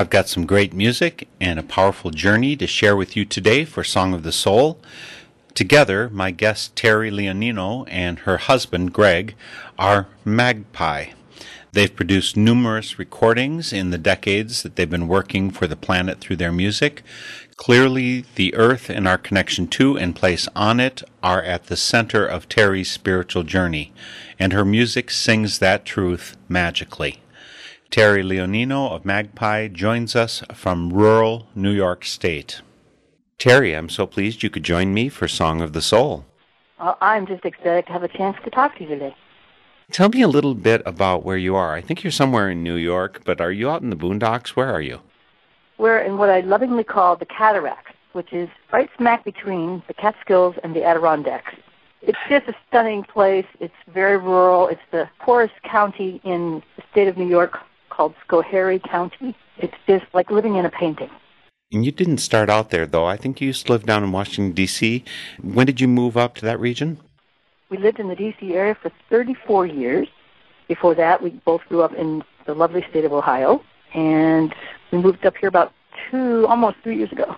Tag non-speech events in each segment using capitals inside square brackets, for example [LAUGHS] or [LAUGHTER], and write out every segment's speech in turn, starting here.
I've got some great music and a powerful journey to share with you today for Song of the Soul. Together, my guest Terry Leonino and her husband Greg are Magpie. They've produced numerous recordings in the decades that they've been working for the planet through their music. Clearly, the earth and our connection to and place on it are at the center of Terry's spiritual journey, and her music sings that truth magically. Terry Leonino of Magpie joins us from rural New York State. Terry, I'm so pleased you could join me for Song of the Soul. Well, I'm just ecstatic to have a chance to talk to you today. Tell me a little bit about where you are. I think you're somewhere in New York, but are you out in the boondocks? Where are you? We're in what I lovingly call the Cataracts, which is right smack between the Catskills and the Adirondacks. It's just a stunning place. It's very rural. It's the poorest county in the state of New York called Schoharie County. It's just like living in a painting. And you didn't start out there, though. I think you used to live down in Washington, D.C. When did you move up to that region? We lived in the D.C. area for 34 years. Before that, we both grew up in the lovely state of Ohio, and we moved up here about two, almost three years ago.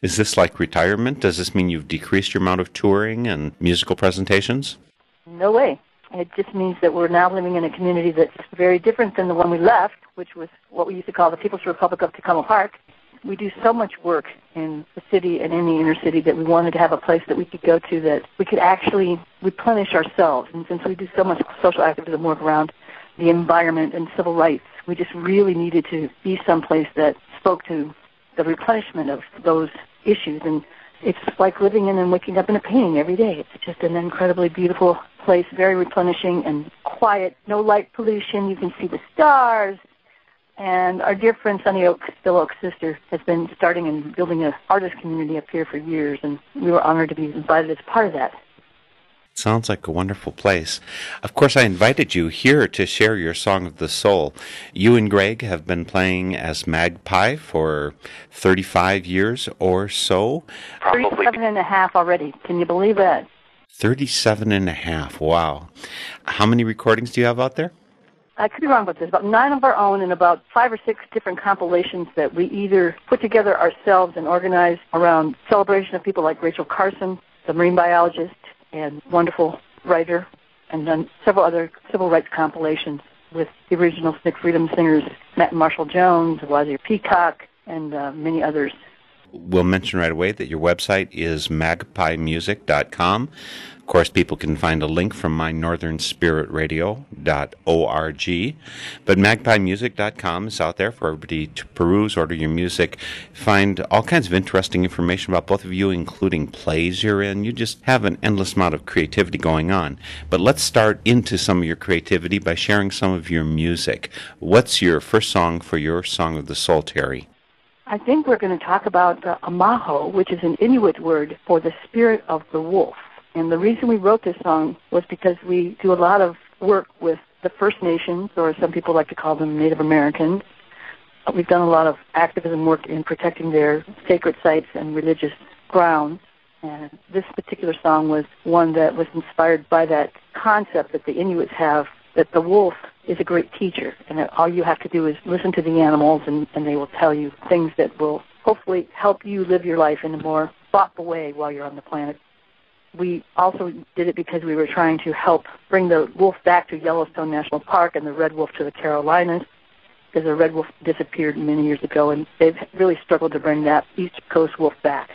Is this like retirement? Does this mean you've decreased your amount of touring and musical presentations? No way. It just means that we're now living in a community that's very different than the one we left, which was what we used to call the People's Republic of Takoma Park. We do so much work in the city and in the inner city that we wanted to have a place that we could go to that we could actually replenish ourselves. And since we do so much social activism work around the environment and civil rights, we just really needed to be someplace that spoke to the replenishment of those issues. And it's like living in and waking up in a painting every day. It's just an incredibly beautiful place, very replenishing and quiet, no light pollution. You can see the stars. And our dear friend Sunny Ochs, Phil Ochs's sister, has been starting and building an artist community up here for years, and we were honored to be invited as part of that. Sounds like a wonderful place. Of course, I invited you here to share your Song of the Soul. You and Greg have been playing as Magpie for 35 years or so. 37 and a half already. Can you believe that? 37 and a half. Wow. How many recordings do you have out there? I could be wrong about this. About nine of our own and about five or six different compilations that we either put together ourselves and organized around celebration of people like Rachel Carson, the marine biologist and wonderful writer, and done several other civil rights compilations. with the original SNCC Freedom singers Matt Marshall Jones, Wazir Peacock, and uh, many others. We'll mention right away that your website is magpiemusic.com. Of course, people can find a link from my Northern Spirit Radio.org. But magpiemusic.com is out there for everybody to peruse, order your music, find all kinds of interesting information about both of you, including plays you're in. You just have an endless amount of creativity going on. But let's start into some of your creativity by sharing some of your music. What's your first song for your Song of the Soul, Terry? I think we're going to talk about uh, Amarok, which is an Inuit word for the spirit of the wolf. And the reason we wrote this song was because we do a lot of work with the First Nations, or some people like to call them Native Americans. We've done a lot of activism work in protecting their sacred sites and religious grounds. And this particular song was one that was inspired by that concept that the Inuits have that the wolf is a great teacher, and that all you have to do is listen to the animals, and, and they will tell you things that will hopefully help you live your life in a more thoughtful way while you're on the planet we also did it because we were trying to help bring the wolf back to Yellowstone National Park and the red wolf to the Carolinas because the red wolf disappeared many years ago and they've really struggled to bring that East Coast wolf back.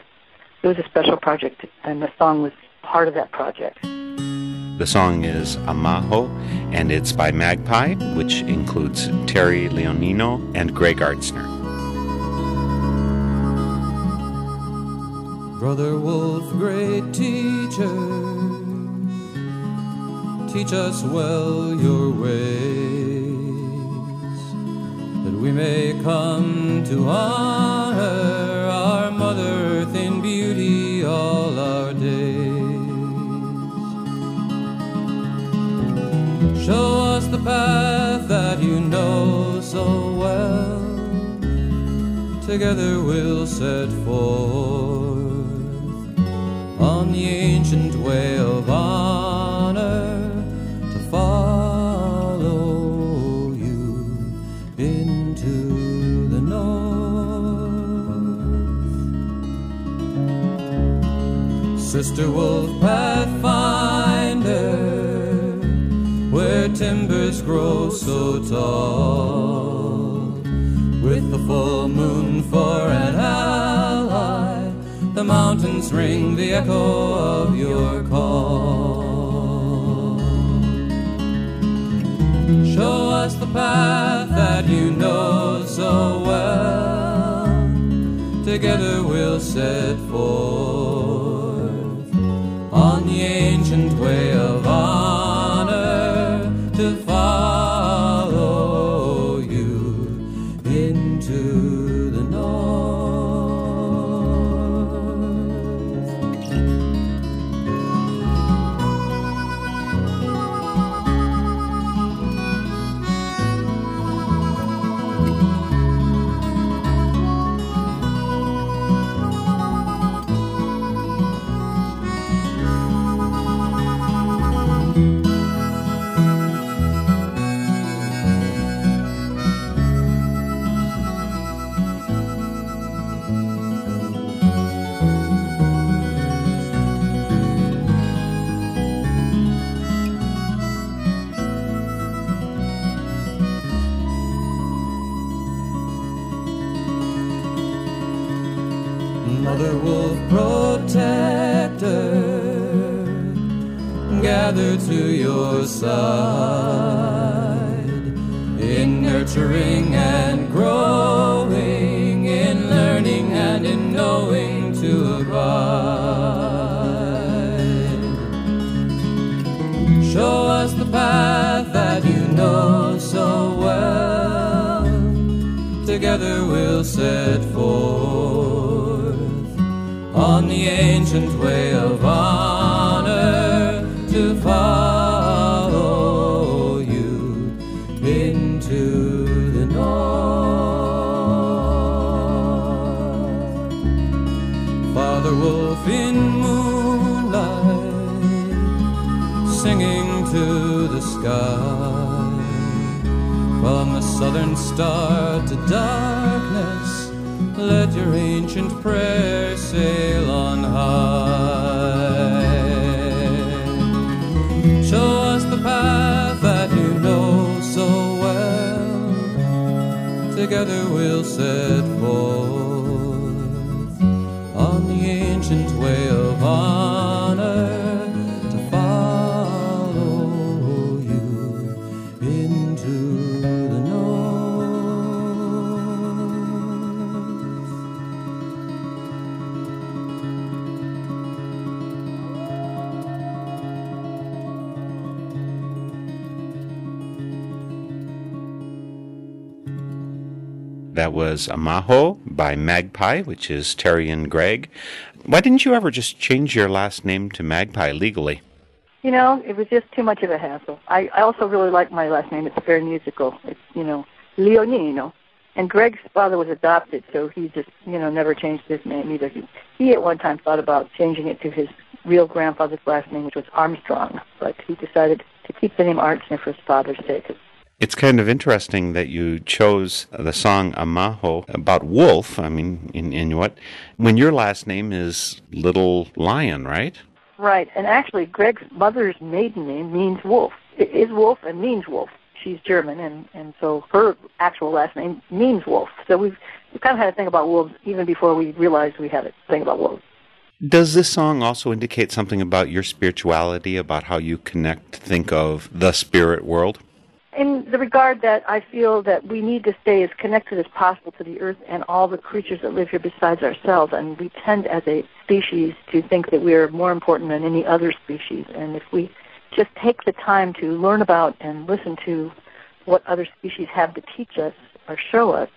It was a special project and the song was part of that project. The song is Amarok and it's by Magpie, which includes Terry Leonino and Greg Artzner. Brother Wolf, great teacher, teach us well your ways, that we may come to honor our Mother Earth in beauty all our days. Show us the path that you know so well, together we'll set forth on the ancient way of honor to follow you into the north. Sister Wolf Pathfinder, where timbers grow so tall, with the full moon for an ally the mountains ring the echo of your call. Show us the path that you know so well. Together we'll set forth on the ancient way gather to your side in nurturing and growing, in learning and in knowing to abide. Show us the path that you know so well. Together we'll set forth on the ancient way of honor star to darkness, let your ancient prayer sail on high. Show us the path that you know so well, together we'll set forth. That was Amarok by Magpie, which is Terry and Greg. Why didn't you ever just change your last name to Magpie legally? You know, it was just too much of a hassle. I, I also really like my last name. It's very musical. It's, you know, Leonino. And Greg's father was adopted, so he just, you know, never changed his name either. He, he at one time thought about changing it to his real grandfather's last name, which was Armstrong, but he decided to keep the name Artzner for his father's sake. Kind of interesting that you chose the song Amarok about wolf. I mean, in Inuit, when your last name is Little Lion, right? Right, and actually, Greg's mother's maiden name means wolf. It is wolf and means wolf. She's German, and and so her actual last name means wolf. So we've we've kind of had to think about wolves even before we realized we had to think about wolves. Does this song also indicate something about your spirituality, about how you connect, think of the spirit world? In the regard that I feel that we need to stay as connected as possible to the earth and all the creatures that live here besides ourselves, and we tend as a species to think that we are more important than any other species. And if we just take the time to learn about and listen to what other species have to teach us or show us,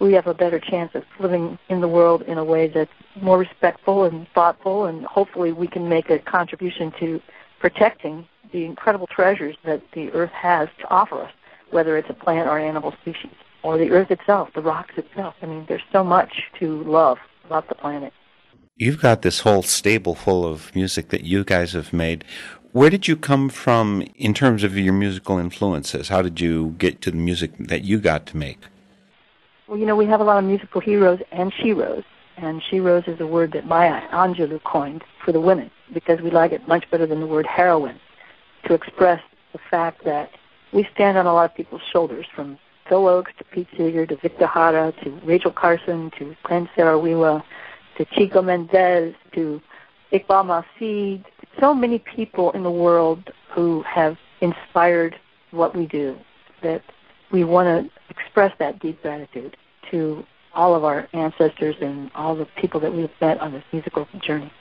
we have a better chance of living in the world in a way that's more respectful and thoughtful, and hopefully we can make a contribution to protecting the incredible treasures that the earth has to offer us, whether it's a plant or animal species, or the earth itself, the rocks itself. I mean, there's so much to love about the planet. You've got this whole stable full of music that you guys have made. Where did you come from in terms of your musical influences? How did you get to the music that you got to make? Well, you know, we have a lot of musical heroes and sheroes, and sheroes is a word that Maya Angelou coined for the women because we like it much better than the word heroine to express the fact that we stand on a lot of people's shoulders, from Phil Ochs to Pete Seeger to Victor Jara to Rachel Carson to Ken Saro-Wiwa to Chico Mendes to Iqbal Masih, so many people in the world who have inspired what we do that we want to express that deep gratitude to all of our ancestors and all the people that we've met on this musical journey.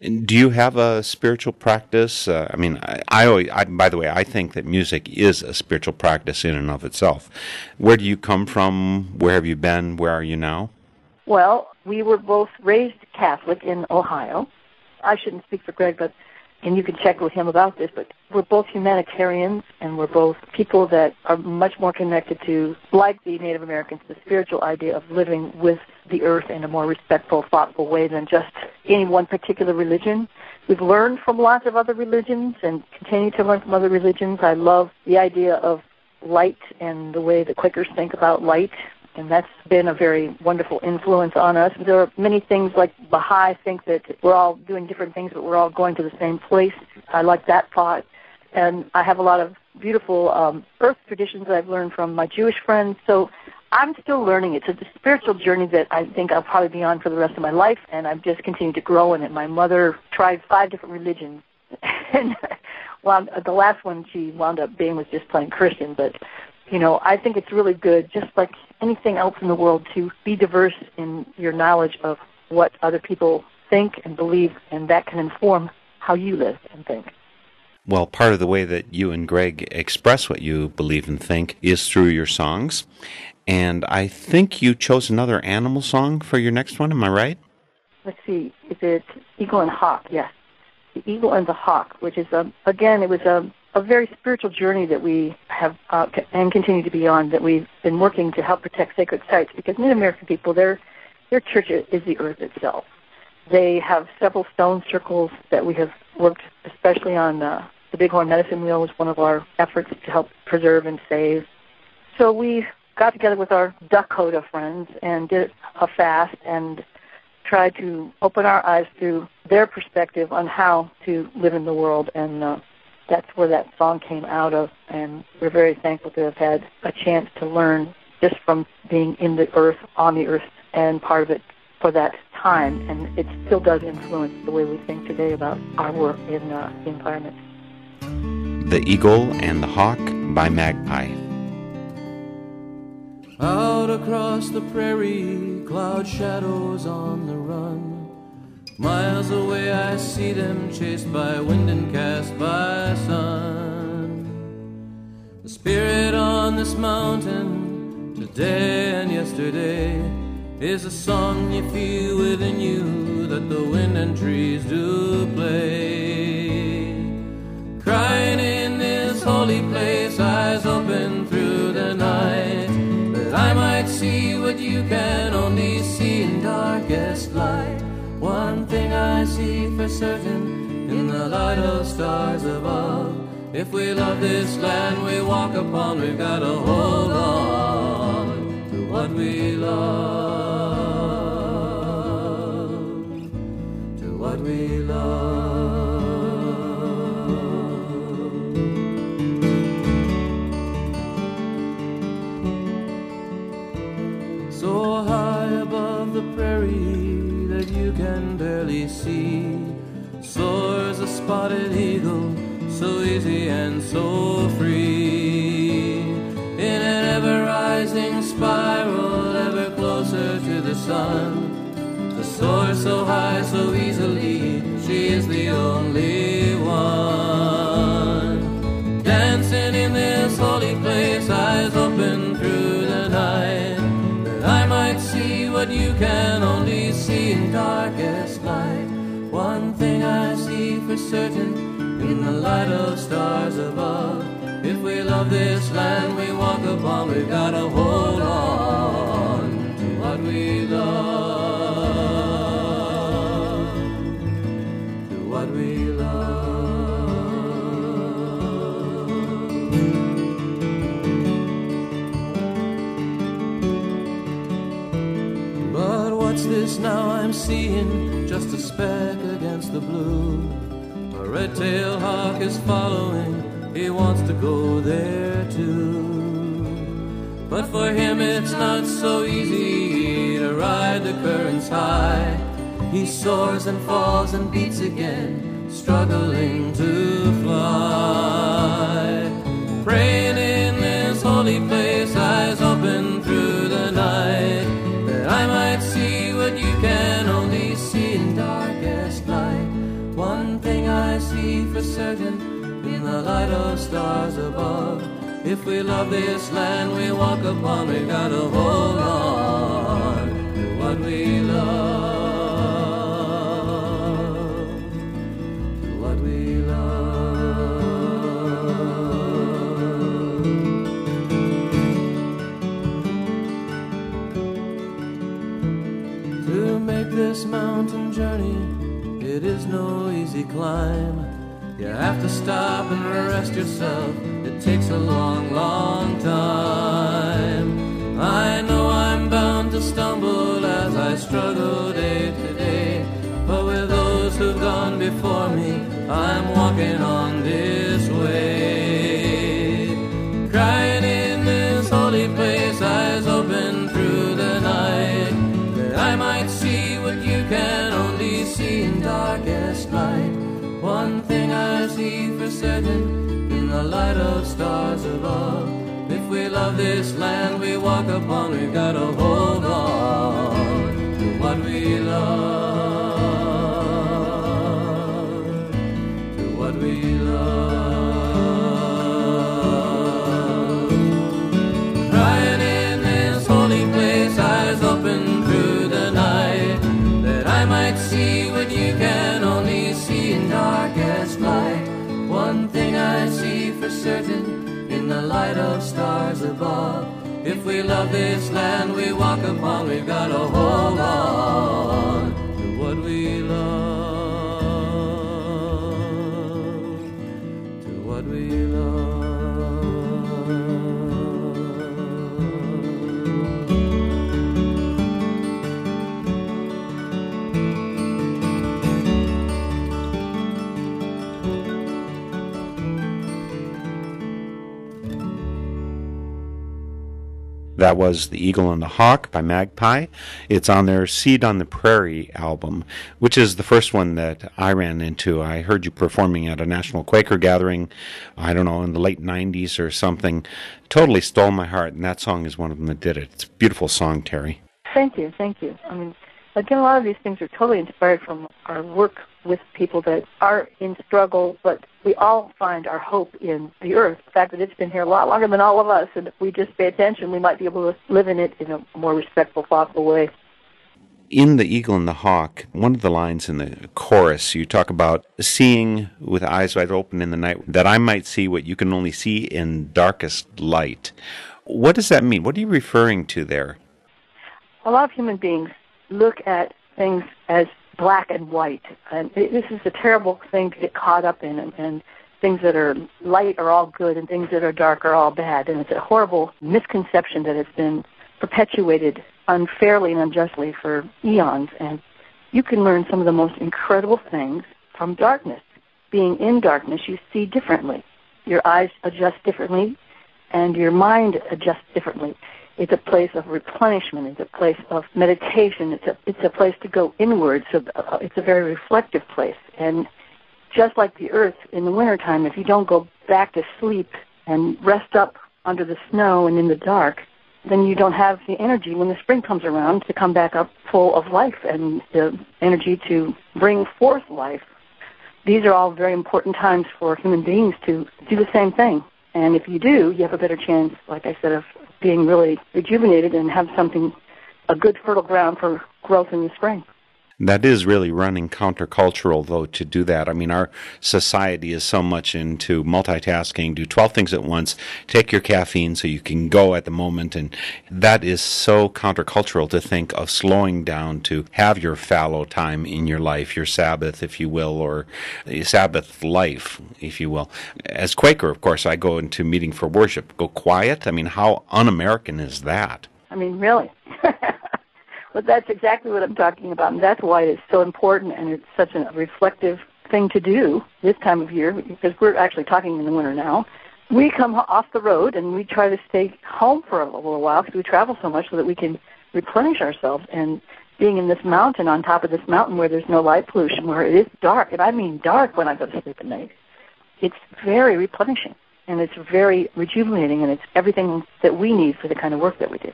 And do you have a spiritual practice? Uh, I mean, I, I, always, I, by the way, I think that music is a spiritual practice in and of itself. Where do you come from? Where have you been? Where are you now? Well, we were both raised Catholic in Ohio. I shouldn't speak for Greg, but and you can check with him about this, but we're both humanitarians and we're both people that are much more connected to, like the Native Americans, the spiritual idea of living with the earth in a more respectful, thoughtful way than just any one particular religion. We've learned from lots of other religions and continue to learn from other religions. I love the idea of light and the way the Quakers think about light and that's been a very wonderful influence on us. There are many things like Baha'i think that we're all doing different things, but we're all going to the same place. I like that thought. And I have a lot of beautiful um, earth traditions that I've learned from my Jewish friends. So I'm still learning. It's a spiritual journey that I think I'll probably be on for the rest of my life, and I've just continued to grow in it. My mother tried five different religions, [LAUGHS] and well, the last one she wound up being was just plain Christian. But you know, I think it's really good, just like anything else in the world, to be diverse in your knowledge of what other people think and believe, and that can inform how you live and think. Well, part of the way that you and Greg express what you believe and think is through your songs. And I think you chose another animal song for your next one, am I right? Let's see, is it Eagle and Hawk? Yes. The Eagle and the Hawk, which is, a, again, it was a a very spiritual journey that we have uh, and continue to be on. That we've been working to help protect sacred sites because Native American people, their their church is the earth itself. They have several stone circles that we have worked, especially on uh, the Bighorn Medicine Wheel was one of our efforts to help preserve and save. So we got together with our Dakota friends and did a fast and tried to open our eyes to their perspective on how to live in the world and uh, that's where that song came out of, and we're very thankful to have had a chance to learn just from being in the earth, on the earth, and part of it for that time. And it still does influence the way we think today about our work in uh, the environment. The Eagle and the Hawk by Magpie. Out across the prairie, cloud shadows on the run. Miles away, I see them chased by wind and cast by sun. The spirit on this mountain, today and yesterday, is a song you feel within you that the wind and trees do play. See for certain in the light of stars above. If we love this land we walk upon, we've got to hold on to what we love. Spotted eagle so easy and so free. In an ever rising spiral ever closer to the sun. To soar so high so easily she is the only one. Dancing in this holy place eyes open through the night that I might see what you can only certain in the light of stars above. If we love this land we walk upon, we've got to hold on to what we love. To what we love. But what's this now I'm seeing? Just a speck against the blue. Red-tailed hawk is following. He wants to go there too. But for him it's not so easy to ride the currents high. He soars and falls and beats again, struggling to fly. Praying in this holy place, for certain in the light of stars above. If we love this land we walk upon, we've got to hold on to what we love. To what we love. To make this mountain journey, it is no easy climb. You have to stop and rest yourself. It takes a long, long time. I know I'm bound to stumble as I struggle day to day. But with those who've gone before me, I'm walking on One thing I see for certain in the light of stars above. If we love this land we walk upon, we've got to hold on to what we love. Certain in the light of stars above. If we love this land we walk upon, we've got to hold on That was The Eagle and the Hawk by Magpie. It's on their Seed on the Prairie album, which is the first one that I ran into. I heard you performing at a National Quaker gathering, I don't know, in the late 90s or something. Totally stole my heart, and that song is one of them that did it. It's a beautiful song, Terry. Thank you, thank you. I mean, again, a lot of these things are totally inspired from our work with people that are in struggle, but we all find our hope in the earth. The fact that it's been here a lot longer than all of us, and if we just pay attention, we might be able to live in it in a more respectful, thoughtful way. In The Eagle and the Hawk, one of the lines in the chorus, you talk about seeing with eyes wide open in the night, that I might see what you can only see in darkest light. What does that mean? What are you referring to there? A lot of human beings look at things as black and white. And it, this is a terrible thing to get caught up in. And, and things that are light are all good, and things that are dark are all bad. And it's a horrible misconception that has been perpetuated unfairly and unjustly for eons. And you can learn some of the most incredible things from darkness. Being in darkness, you see differently. Your eyes adjust differently, and your mind adjusts differently. It's a place of replenishment. It's a place of meditation. It's a it's a place to go inward. So uh, it's a very reflective place. And just like the earth in the wintertime, if you don't go back to sleep and rest up under the snow and in the dark, then you don't have the energy when the spring comes around to come back up full of life and the energy to bring forth life. These are all very important times for human beings to do the same thing. And if you do, you have a better chance, like I said, of being really rejuvenated and have something, a good fertile ground for growth in the spring. That is really running countercultural, though, to do that. I mean, our society is so much into multitasking, do 12 things at once, take your caffeine so you can go at the moment. And that is so countercultural to think of slowing down to have your fallow time in your life, your Sabbath, if you will, or Sabbath life, if you will. As Quaker, of course, I go into meeting for worship. Go quiet? I mean, how un American is that? I mean, really. [LAUGHS] But that's exactly what I'm talking about, and that's why it's so important and it's such a reflective thing to do this time of year because we're actually talking in the winter now. We come off the road and we try to stay home for a little while because we travel so much so that we can replenish ourselves. And being in this mountain, on top of this mountain where there's no light pollution, where it is dark, and I mean dark when I go to sleep at night, it's very replenishing and it's very rejuvenating and it's everything that we need for the kind of work that we do.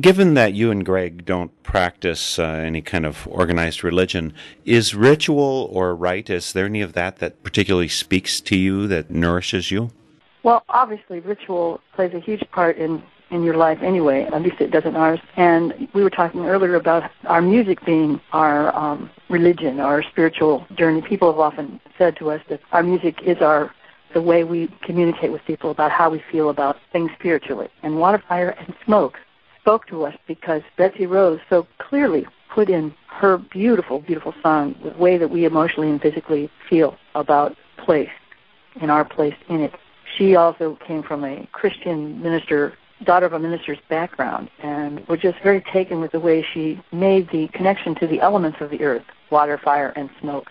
Given that you and Greg don't practice uh, any kind of organized religion, is ritual or rite, is there any of that that particularly speaks to you, that nourishes you? Well, obviously, ritual plays a huge part in, in your life anyway, at least it does in ours. And we were talking earlier about our music being our um, religion, our spiritual journey. People have often said to us that our music is our the way we communicate with people about how we feel about things spiritually. And Water, Fire, and Smoke spoke to us because Betsy Rose so clearly put in her beautiful, beautiful song the way that we emotionally and physically feel about place and our place in it. She also came from a Christian minister, daughter of a minister's background, and we're just very taken with the way she made the connection to the elements of the earth water, fire, and smoke.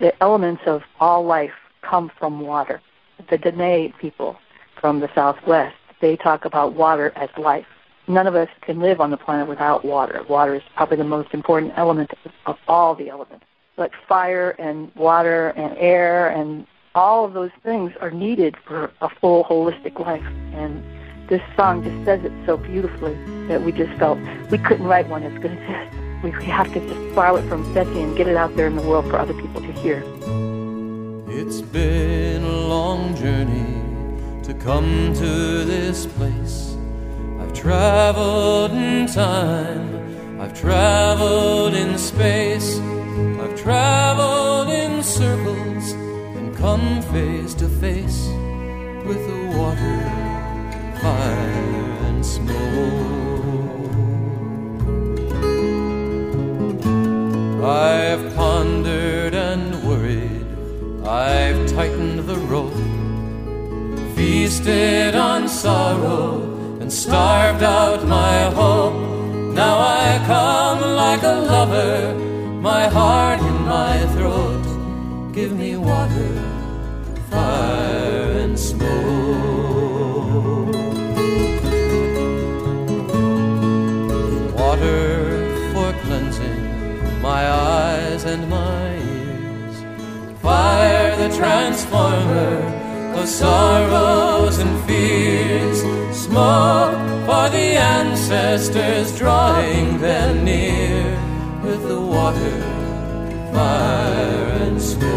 The elements of all life come from water. The Diné people from the southwest, they talk about water as life none of us can live on the planet without water. Water is probably the most important element of all the elements. But fire and water and air and all of those things are needed for a full holistic life. And this song just says it so beautifully that we just felt we couldn't write one as good as this. We have to just borrow it from Betsy and get it out there in the world for other people to hear. It's been a long journey to come to this place traveled in time, I've traveled in space, I've traveled in circles and come face to face with the water, fire, and smoke. I've pondered and worried, I've tightened the rope, feasted on sorrow and starved out my hope. Now I come like a lover, my heart in my throat. Give me water, fire, and smoke. water for cleansing my eyes and my ears. Fire the transformer of sorrows and fears. Smoke for the ancestors, drawing them near with the water, fire, and smoke.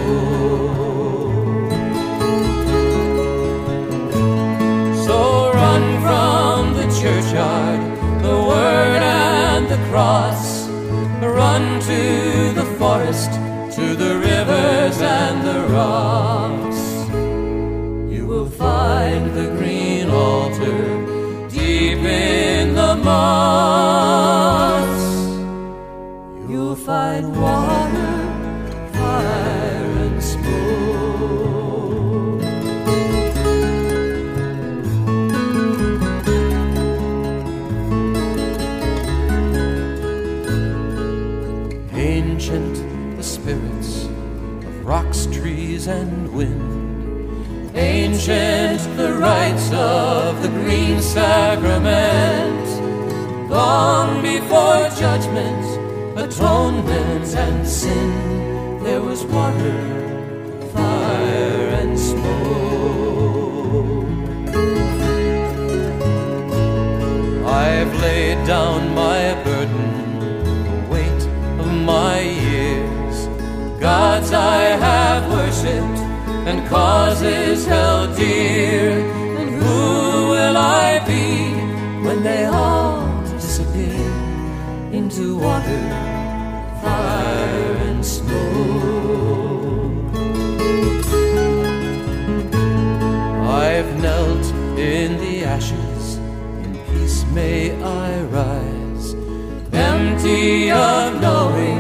So run from the churchyard, the word and the cross. Run to the forest, to the rivers and the rocks. You will find the green altar moss. You'll find water, fire, and smoke. Ancient the spirits of rocks, trees, and wind. Ancient the rites of the green sacrament. Long before judgment, atonement, and sin, there was water, fire, and smoke. Of knowing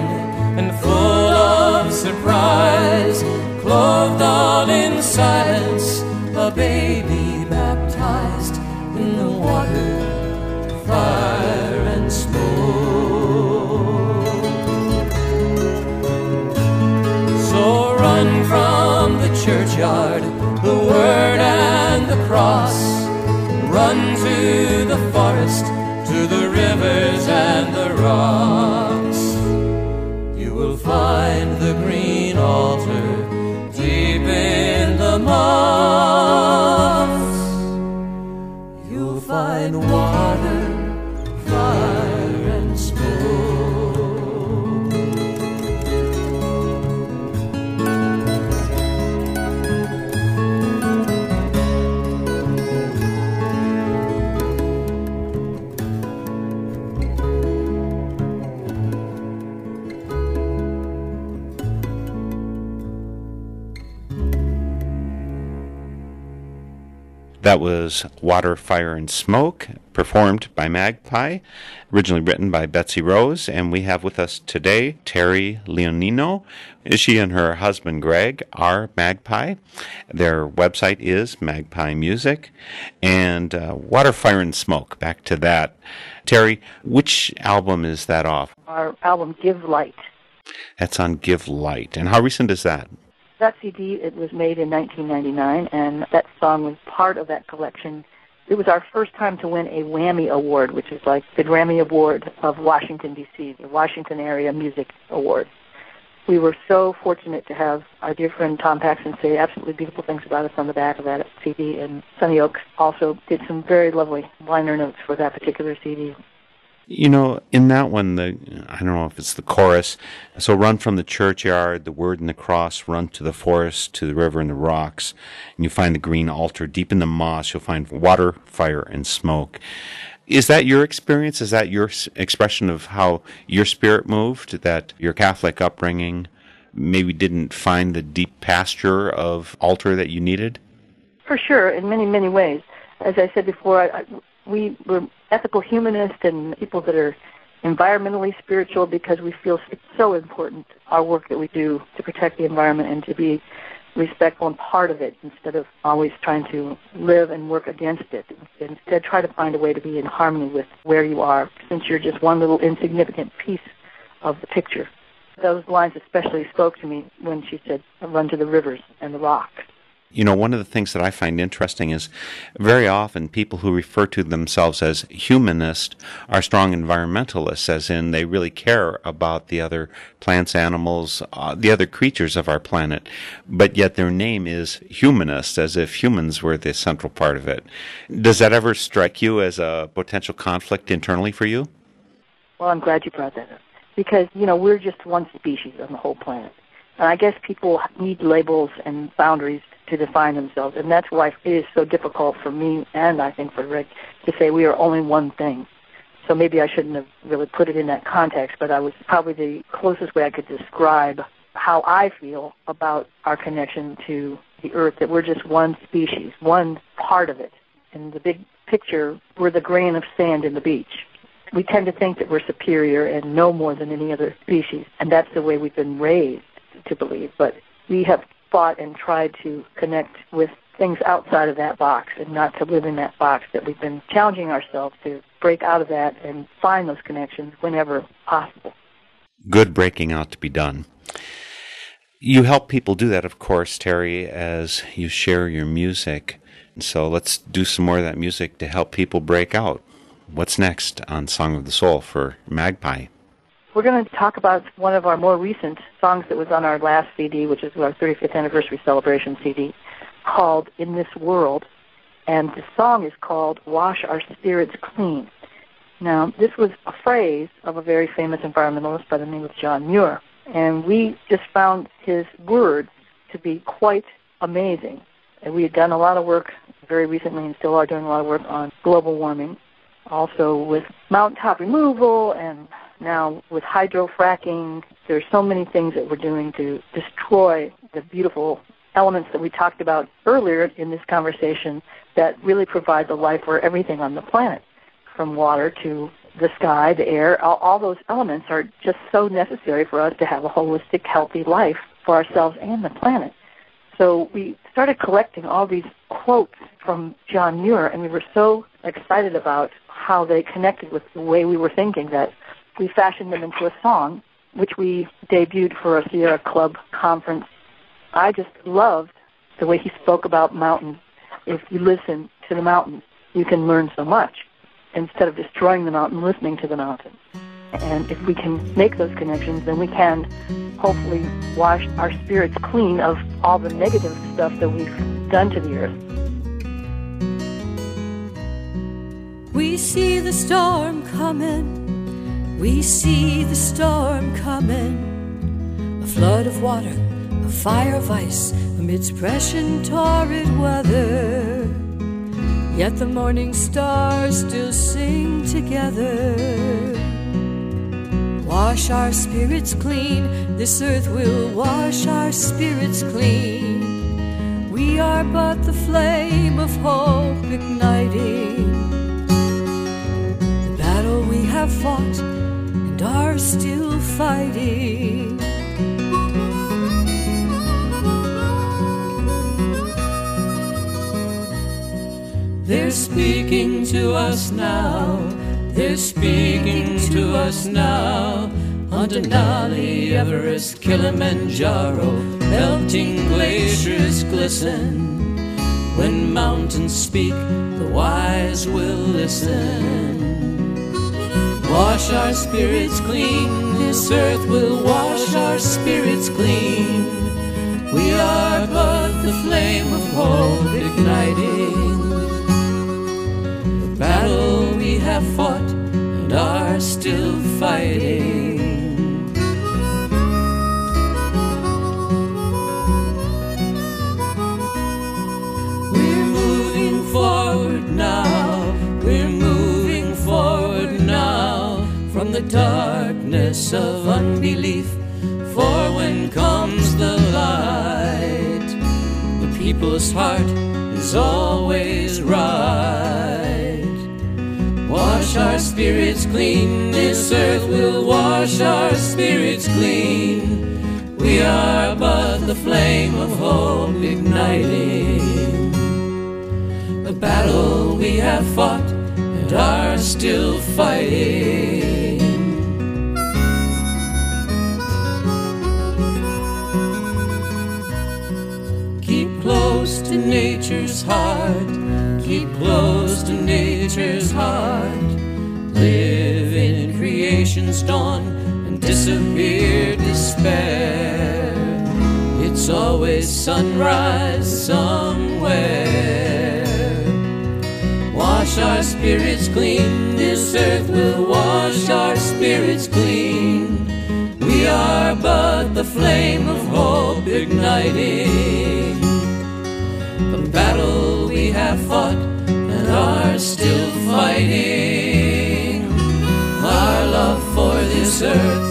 and full of surprise, clothed all in silence, a baby baptized in the water, fire, and smoke. So run from the churchyard, the word and the cross. Run was Water, Fire, and Smoke, performed by Magpie, originally written by Betsy Rose. And we have with us today Terry Leonino. She and her husband Greg are Magpie. Their website is Magpie Music. And uh, Water, Fire, and Smoke, back to that. Terry, which album is that off? Our album Give Light. That's on Give Light. And how recent is that? That CD, it was made in 1999, and that song was part of that collection. It was our first time to win a Wammie Award, which is like the Grammy Award of Washington, D.C., the Washington Area Music Award. We were so fortunate to have our dear friend Tom Paxton say absolutely beautiful things about us on the back of that CD, and Sunny Ochs also did some very lovely liner notes for that particular CD. You know, in that one, the I don't know if it's the chorus. So run from the churchyard, the word and the cross, run to the forest, to the river and the rocks, and you find the green altar deep in the moss. You'll find water, fire, and smoke. Is that your experience? Is that your expression of how your spirit moved? That your Catholic upbringing maybe didn't find the deep pasture of altar that you needed? For sure, in many, many ways. As I said before, I, we were ethical humanists and people that are environmentally spiritual because we feel it's so important, our work that we do to protect the environment and to be respectful and part of it instead of always trying to live and work against it. Instead, try to find a way to be in harmony with where you are since you're just one little insignificant piece of the picture. Those lines especially spoke to me when she said, run to the rivers and the rocks. You know, one of the things that I find interesting is very often people who refer to themselves as humanist are strong environmentalists, as in they really care about the other plants, animals, uh, the other creatures of our planet, but yet their name is humanist, as if humans were the central part of it. Does that ever strike you as a potential conflict internally for you? Well, I'm glad you brought that up because, you know, we're just one species on the whole planet. And I guess people need labels and boundaries to define themselves. And that's why it is so difficult for me and I think for Rick to say we are only one thing. So maybe I shouldn't have really put it in that context, but I was probably the closest way I could describe how I feel about our connection to the earth, that we're just one species, one part of it. In the big picture, we're the grain of sand in the beach. We tend to think that we're superior and know more than any other species, and that's the way we've been raised to believe. But we have fought and tried to connect with things outside of that box and not to live in that box, that we've been challenging ourselves to break out of that and find those connections whenever possible. Good breaking out to be done. You help people do that, of course, Terry, as you share your music. So let's do some more of that music to help people break out. What's next on Song of the Soul for Magpie? We're going to talk about one of our more recent songs that was on our last CD, which is our 35th anniversary celebration CD, called In This World. And the song is called Wash Our Spirits Clean. Now, this was a phrase of a very famous environmentalist by the name of John Muir. And we just found his words to be quite amazing. And we had done a lot of work very recently and still are doing a lot of work on global warming, also with mountaintop removal and now, with hydrofracking, there's so many things that we're doing to destroy the beautiful elements that we talked about earlier in this conversation that really provide the life for everything on the planet, from water to the sky, the air. All, all those elements are just so necessary for us to have a holistic, healthy life for ourselves and the planet. So we started collecting all these quotes from John Muir, and we were so excited about how they connected with the way we were thinking that we fashioned them into a song, which we debuted for a Sierra Club conference. I just loved the way he spoke about mountains. If you listen to the mountains, you can learn so much instead of destroying the mountain, listening to the mountain. And if we can make those connections, then we can hopefully wash our spirits clean of all the negative stuff that we've done to the earth. We see the storm coming we see the storm coming, a flood of water, a fire of ice amidst and torrid weather. Yet the morning stars still sing together. Wash our spirits clean, this earth will wash our spirits clean. We are but the flame of hope igniting. The battle we have fought are still fighting. They're speaking to us now. They're speaking to us now. On Denali, Everest, Kilimanjaro, melting glaciers glisten. When mountains speak, the wise will listen. Wash our spirits clean, this earth will wash our spirits clean. We are but the flame of hope igniting. The battle we have fought and are still fighting. Darkness of unbelief. For when comes the light, the people's heart is always right. Wash our spirits clean, this earth will wash our spirits clean. We are but the flame of hope igniting. The battle we have fought and are still fighting. Heart. Keep close to nature's heart. Live in creation's dawn and disappear despair. It's always sunrise somewhere. Wash our spirits clean, this earth will wash our spirits clean. We are but the flame of hope igniting. The battle we have fought and are still fighting. Our love for this earth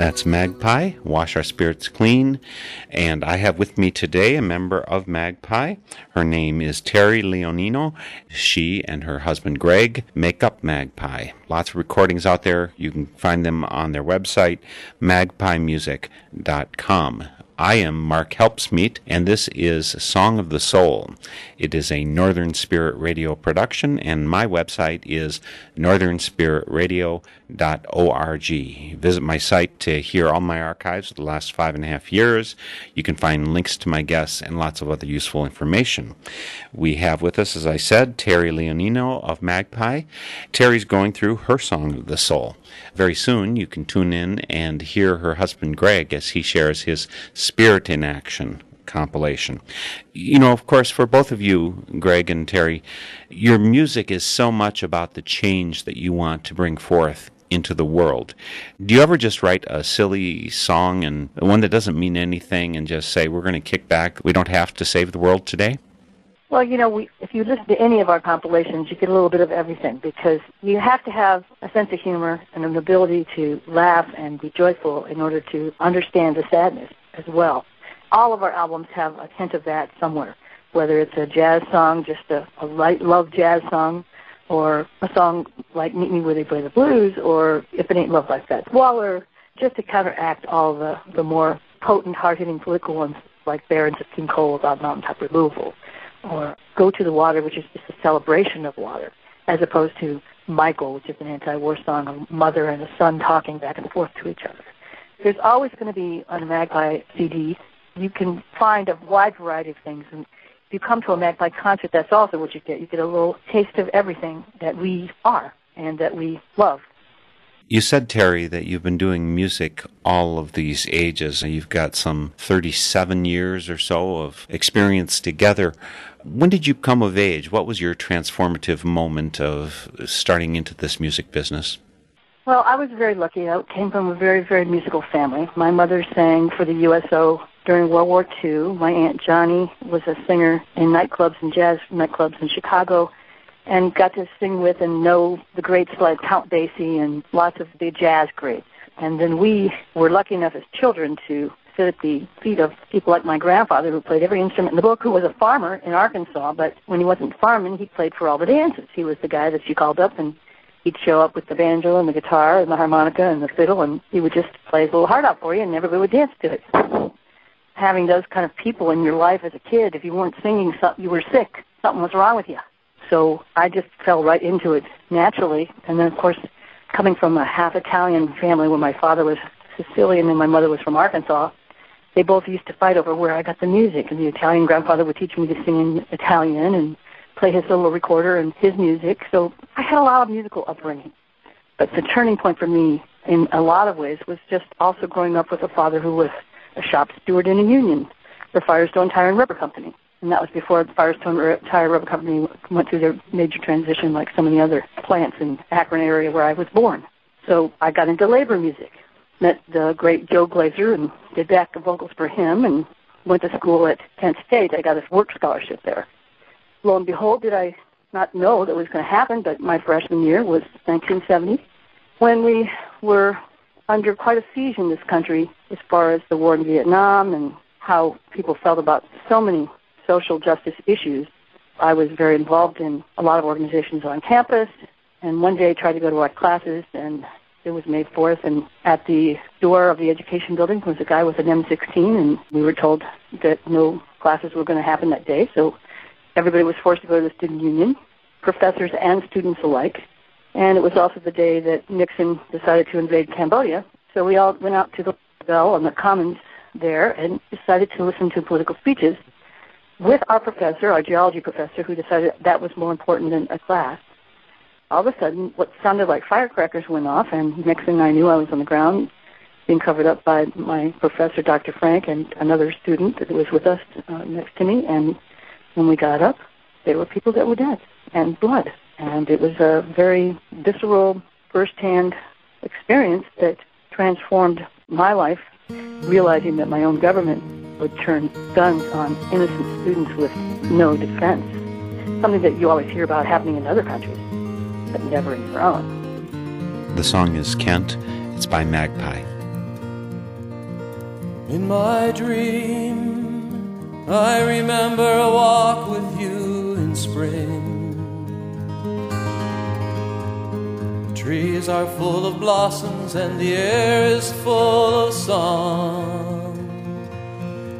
That's Magpie, Wash Our Spirits Clean. And I have with me today a member of Magpie. Her name is Terry Leonino. She and her husband Greg make up Magpie. Lots of recordings out there. You can find them on their website, magpiemusic.com. I am Mark Helpsmeet, and this is Song of the Soul. It is a Northern Spirit Radio production, and my website is northernspiritradio.org. Visit my site to hear all my archives of the last five and a half years. You can find links to my guests and lots of other useful information. We have with us, as I said, Terry Leonino of Magpie. Terry's going through her Song of the Soul. Very soon, you can tune in and hear her husband Greg as he shares his Spirit in Action compilation. You know, of course, for both of you, Greg and Terry, your music is so much about the change that you want to bring forth into the world. Do you ever just write a silly song and one that doesn't mean anything and just say, we're going to kick back, we don't have to save the world today? Well, you know, we, if you listen to any of our compilations, you get a little bit of everything because you have to have a sense of humor and an ability to laugh and be joyful in order to understand the sadness as well. All of our albums have a hint of that somewhere, whether it's a jazz song, just a, a light love jazz song, or a song like Meet Me Where They Play the Blues, or If It Ain't Love Like That, Waller, just to counteract all the, the more potent, hard-hitting political ones like Barons of King Coal about mountaintop removal or Go to the Water, which is just a celebration of water, as opposed to Michael, which is an anti-war song, a mother and a son talking back and forth to each other. There's always going to be on a Magpie CD, you can find a wide variety of things. And if you come to a Magpie concert, that's also what you get. You get a little taste of everything that we are and that we love. You said, Terry, that you've been doing music all of these ages. You've got some 37 years or so of experience together. When did you come of age? What was your transformative moment of starting into this music business? Well, I was very lucky. I came from a very, very musical family. My mother sang for the USO during World War II. My Aunt Johnny was a singer in nightclubs and jazz nightclubs in Chicago and got to sing with and know the greats like Count Basie and lots of the jazz greats. And then we were lucky enough as children to sit at the feet of people like my grandfather who played every instrument in the book, who was a farmer in Arkansas, but when he wasn't farming, he played for all the dances. He was the guy that you called up and he'd show up with the banjo and the guitar and the harmonica and the fiddle and he would just play his little heart out for you and everybody would dance to it. Having those kind of people in your life as a kid, if you weren't singing, something, you were sick. Something was wrong with you. So I just fell right into it naturally. And then, of course, coming from a half Italian family where my father was Sicilian and my mother was from Arkansas, they both used to fight over where I got the music. And the Italian grandfather would teach me to sing in Italian and play his little recorder and his music. So I had a lot of musical upbringing. But the turning point for me, in a lot of ways, was just also growing up with a father who was a shop steward in a union for Firestone Tire and Rubber Company and that was before Firestone Tire Rubber Company went through their major transition like of the other plants in Akron area where I was born. So I got into labor music, met the great Joe Glazer and did back vocals for him and went to school at Kent State. I got a work scholarship there. Lo and behold, did I not know that was going to happen, but my freshman year was 1970 when we were under quite a siege in this country as far as the war in Vietnam and how people felt about so many social justice issues. I was very involved in a lot of organizations on campus, and one day I tried to go to our classes, and it was May 4th, and at the door of the education building was a guy with an M16, and we were told that no classes were going to happen that day, so everybody was forced to go to the student union, professors and students alike. And it was also the day that Nixon decided to invade Cambodia, So we all went out to the bell on the Commons there and decided to listen to political speeches with our professor, our geology professor, who decided that was more important than a class. All of a sudden, what sounded like firecrackers went off, and next thing I knew, I was on the ground being covered up by my professor, Dr. Frank, and another student that was with us uh, next to me. And when we got up, there were people that were dead and blood. And it was a very visceral, firsthand experience that transformed my life, realizing that my own government would turn guns on innocent students with no defense. Something that you always hear about happening in other countries, but never in your own. The song is Kent. It's by Magpie. In my dream, I remember a walk with you in spring. Trees are full of blossoms and the air is full of song.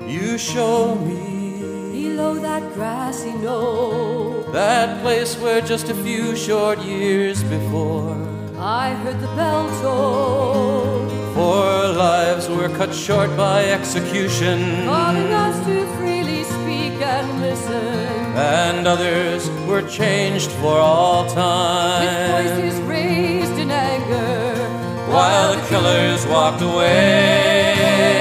You show me Below that grassy knoll, that place where just a few short years before I heard the bell toll, four lives were cut short by execution. calling us to freely speak and listen. And others were changed for all time. With time. voices raised in anger, While the killers walked away.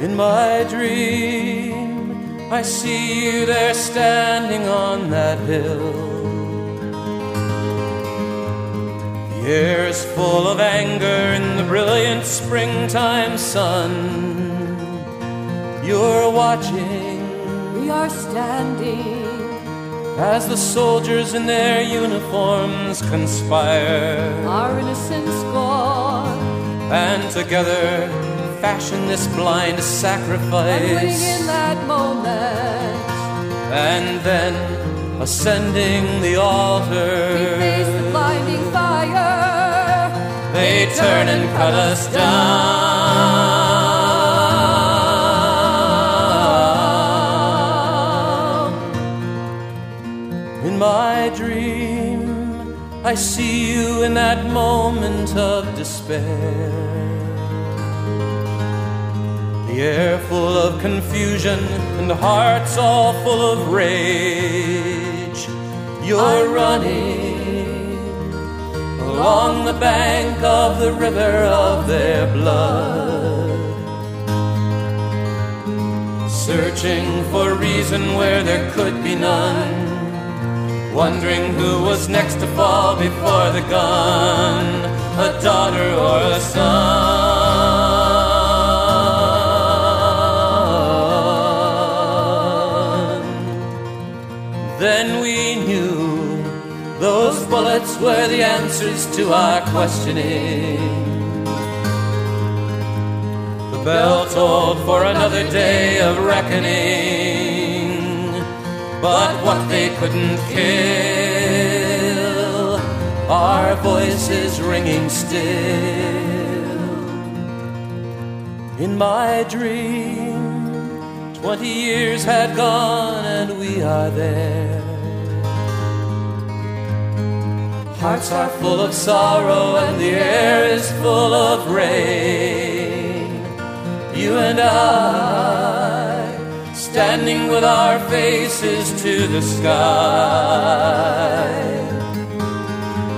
In my dream, I see you there standing on that hill. Is full of anger in the brilliant springtime sun. You're watching we are standing. as the soldiers in their uniforms conspire Our innocence gone, and together fashion this blind sacrifice. and waiting in that moment, And then ascending the altar, the blinding fire. They turn and cut us down. In my dream, I see you in that moment of despair. The air full of confusion and the hearts all full of rage. You're running along the bank of the river of their blood. Searching for reason where there could be none. Wondering who was next to fall before the gun, a daughter or a son. Those were the answers to our questioning. The bell tolled for another day of reckoning, but what they couldn't kill, our voices ringing still. In my dream, twenty years had gone and we are there. Hearts are full of sorrow and the air is full of rain. You and I, standing with our faces to the sky.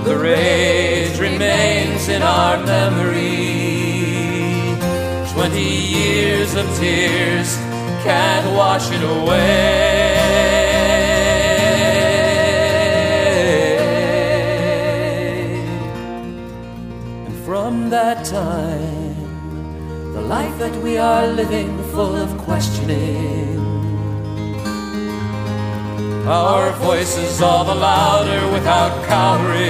The rage remains in our memory. Twenty years of tears can't wash it away. That time, the life that we are living full of questioning. Our voices all the louder without cowering,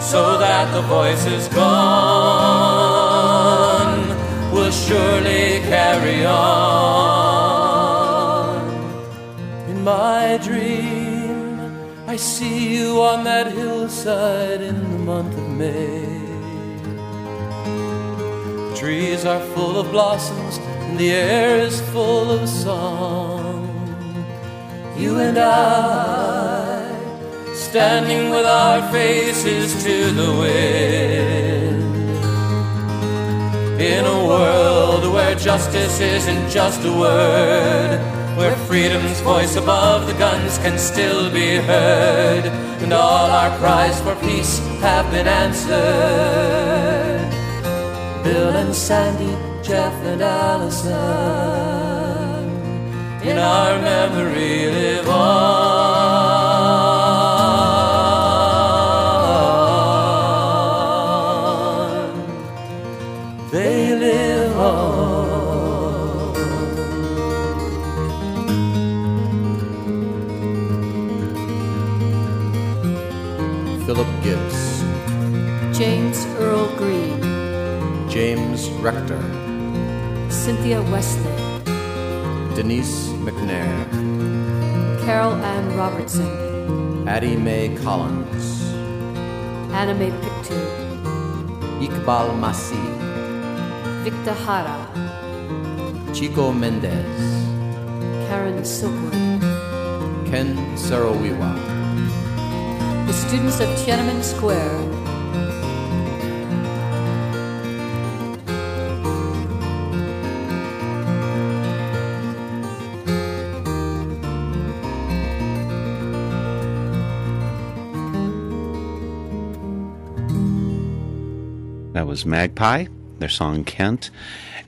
so that the voice is gone will surely carry on. In my dream, I see you on that hillside in the month of May. The trees are full of blossoms, and the air is full of song. you and I, standing with our faces to the wind. In a world where justice isn't just a word, where freedom's voice above the guns can still be heard, and all our cries for peace have been answered. Bill and Sandy, Jeff and Allison in our memory live on. Cynthia Wesley, Denise McNair, Carol Ann Robertson, Addie Mae Collins, Anna Mae Pictou, Iqbal Masih, Victor Jara, Chico Mendes, Karen Silkwood, Ken Saro-Wiwa, the students of Tiananmen Square, That was Magpie, their song Kent.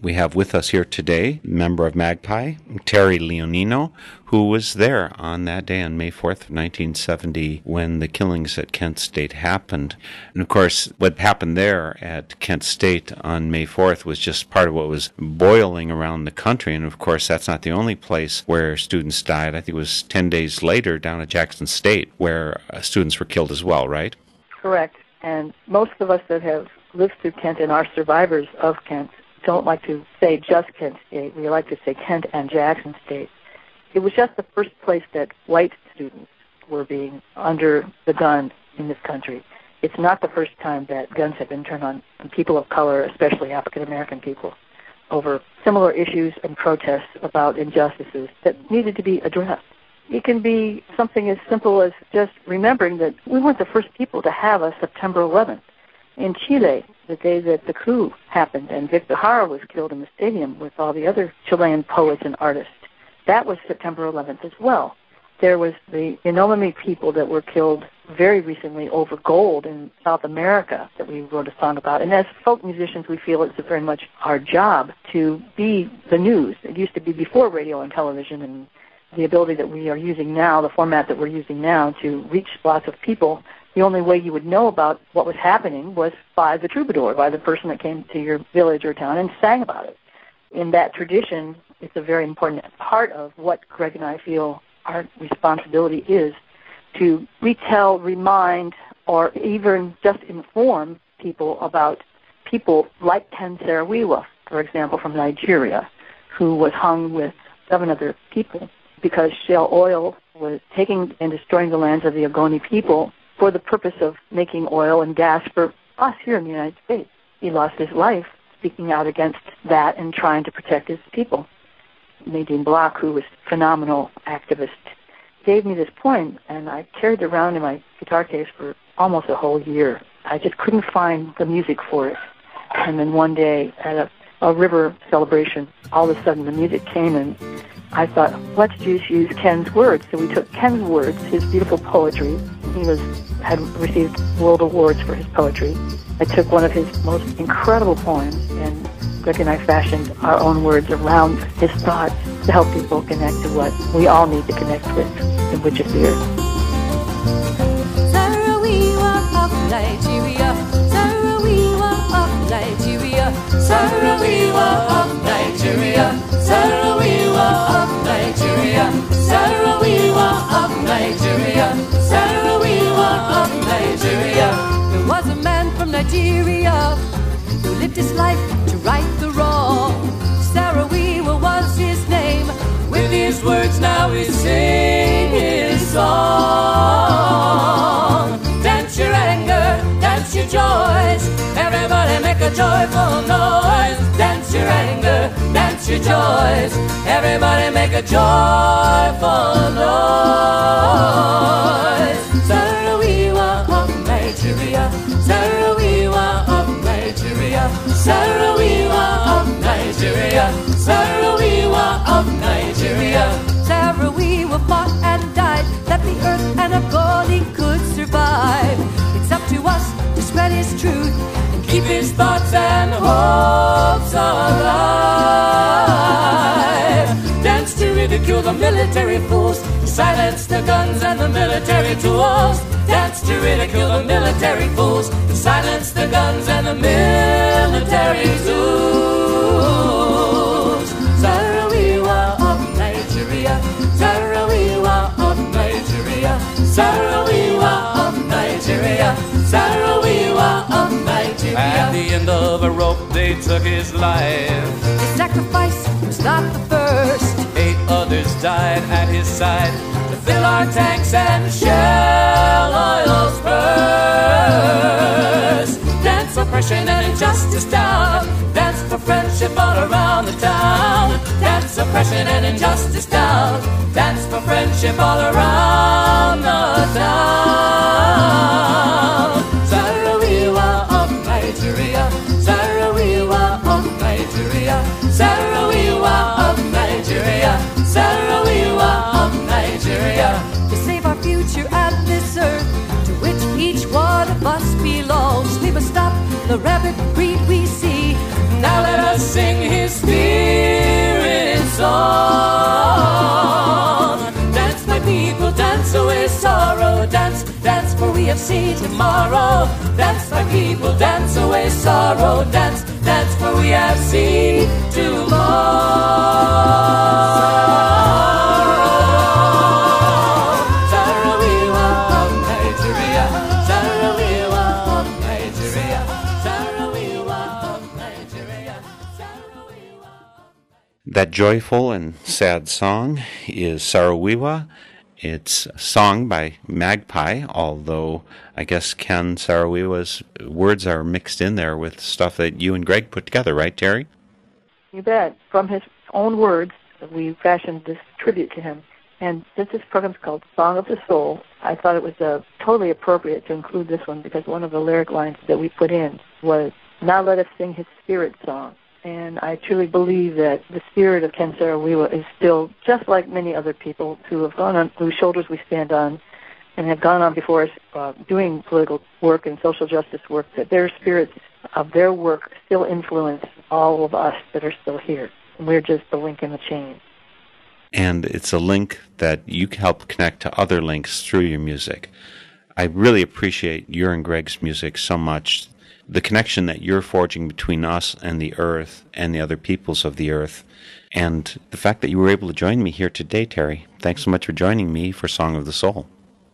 We have with us here today, member of Magpie, Terry Leonino, who was there on that day on May 4th, 1970, when the killings at Kent State happened. And of course, what happened there at Kent State on May 4th was just part of what was boiling around the country. And of course, that's not the only place where students died. I think it was 10 days later down at Jackson State where uh, students were killed as well, right? Correct. And most of us that have lived through Kent and are survivors of Kent don't like to say just Kent State. We like to say Kent and Jackson State. It was just the first place that white students were being under the gun in this country. It's not the first time that guns have been turned on people of color, especially African American people, over similar issues and protests about injustices that needed to be addressed. It can be something as simple as just remembering that we weren't the first people to have a September 11th in Chile, the day that the coup happened and Victor Jara was killed in the stadium with all the other Chilean poets and artists. That was September 11th as well. There was the Yanomami people that were killed very recently over gold in South America that we wrote a song about. And as folk musicians, we feel it's very much our job to be the news. It used to be before radio and television and the ability that we are using now, the format that we're using now to reach lots of people the only way you would know about what was happening was by the troubadour, by the person that came to your village or town and sang about it. In that tradition, it's a very important part of what Greg and I feel our responsibility is to retell, remind, or even just inform people about people like Ken Saro-Wiwa, for example, from Nigeria, who was hung with seven other people because Shell Oil was taking and destroying the lands of the Ogoni people for the purpose of making oil and gas for us here in the United States. He lost his life speaking out against that and trying to protect his people. Nadine Block, who was a phenomenal activist, gave me this poem, and I carried it around in my guitar case for almost a whole year. I just couldn't find the music for it. And then one day at a, a river celebration, all of a sudden the music came, and I thought, let's just use Ken's words. So we took Ken's words, his beautiful poetry. He was had received world awards for his poetry. I took one of his most incredible poems, and Greg and I fashioned our own words around his thoughts to help people connect to what we all need to connect with, which is earth. Saro-Wiwa of Nigeria, Saro-Wiwa of Nigeria, Saro-Wiwa of Nigeria, Saro-Wiwa of Nigeria. There was a man from Nigeria who lived his life to right the wrong. Saro-Wiwa was his name. With these words now we sing his song. Dance your anger, dance your joys. Everybody make a joyful noise. Dance your anger, dance your joys. Everybody make a joyful noise. Alive. Dance to ridicule the military fools, silence the guns and the military tools. Dance to ridicule the military fools, silence the guns and the military tools. At the end of a rope, they took his life. His sacrifice was not the first. Eight others died at his side to fill our tanks and shell oil's purse. Dance oppression and injustice down. Dance for friendship all around the town. Dance oppression and injustice down. Dance for friendship all around the town. Nigeria. To save our future and this earth to which each one of us belongs, we must stop the rampant greed we see. Now let us sing his spirit song. Dance, my people, dance away sorrow. Dance, dance, for we have seen tomorrow. Dance, my people, dance away sorrow. Dance, dance, for we have seen tomorrow. That joyful and sad song is Saro-Wiwa. It's sung by Magpie, although I guess Ken Saro-Wiwa's words are mixed in there with stuff that you and Greg put together, right, Terry? You bet. From his own words, we fashioned this tribute to him. And since this program's called Song of the Soul, I thought it was uh, totally appropriate to include this one because one of the lyric lines that we put in was, Now let us sing his spirit song. And I truly believe that the spirit of Ken Saro-Wiwa is still just like many other people who have gone on, whose shoulders we stand on and have gone on before us uh, doing political work and social justice work, that their spirits of their work still influence all of us that are still here. We're just the link in the chain. and it's a link that you can help connect to other links through your music. I really appreciate your and Greg's music so much. The connection that you're forging between us and the earth and the other peoples of the earth, and the fact that you were able to join me here today, Terry. Thanks so much for joining me for Song of the Soul.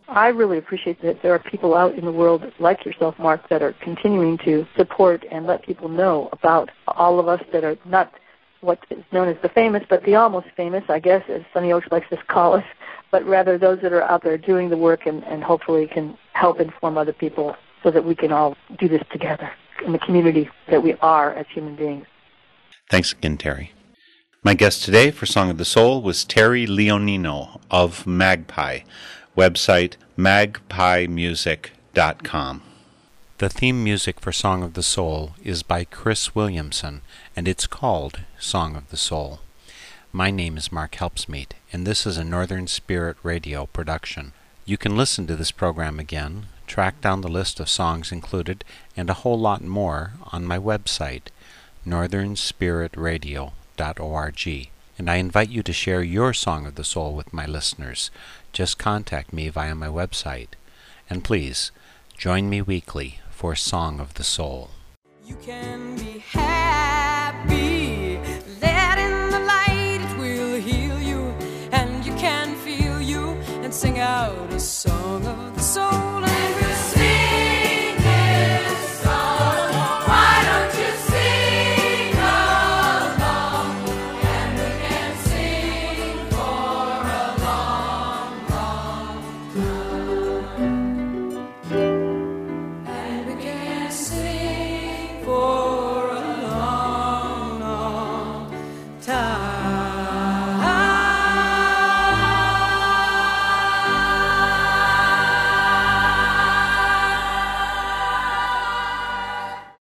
I really appreciate that there are people out in the world like yourself, Mark, that are continuing to support and let people know about all of us that are not what is known as the famous, but the almost famous, I guess, as Sunny Ochs likes to call us, but rather those that are out there doing the work and, and hopefully can help inform other people so that we can all do this together in the community that we are as human beings. Thanks again, Terry. My guest today for Song of the Soul was Terry Leonino of Magpie, website magpiemusic.com. The theme music for Song of the Soul is by Cris Williamson, and it's called Song of the Soul. My name is Mark Helpsmeet, and this is a Northern Spirit Radio production. You can listen to this program again, track down the list of songs included, and a whole lot more on my website, northernspiritradio.org. And I invite you to share your Song of the Soul with my listeners. Just contact me via my website. And please, join me weekly for Song of the Soul. You can be happy. Let in the light, it will heal you. And you can feel you and sing out a song.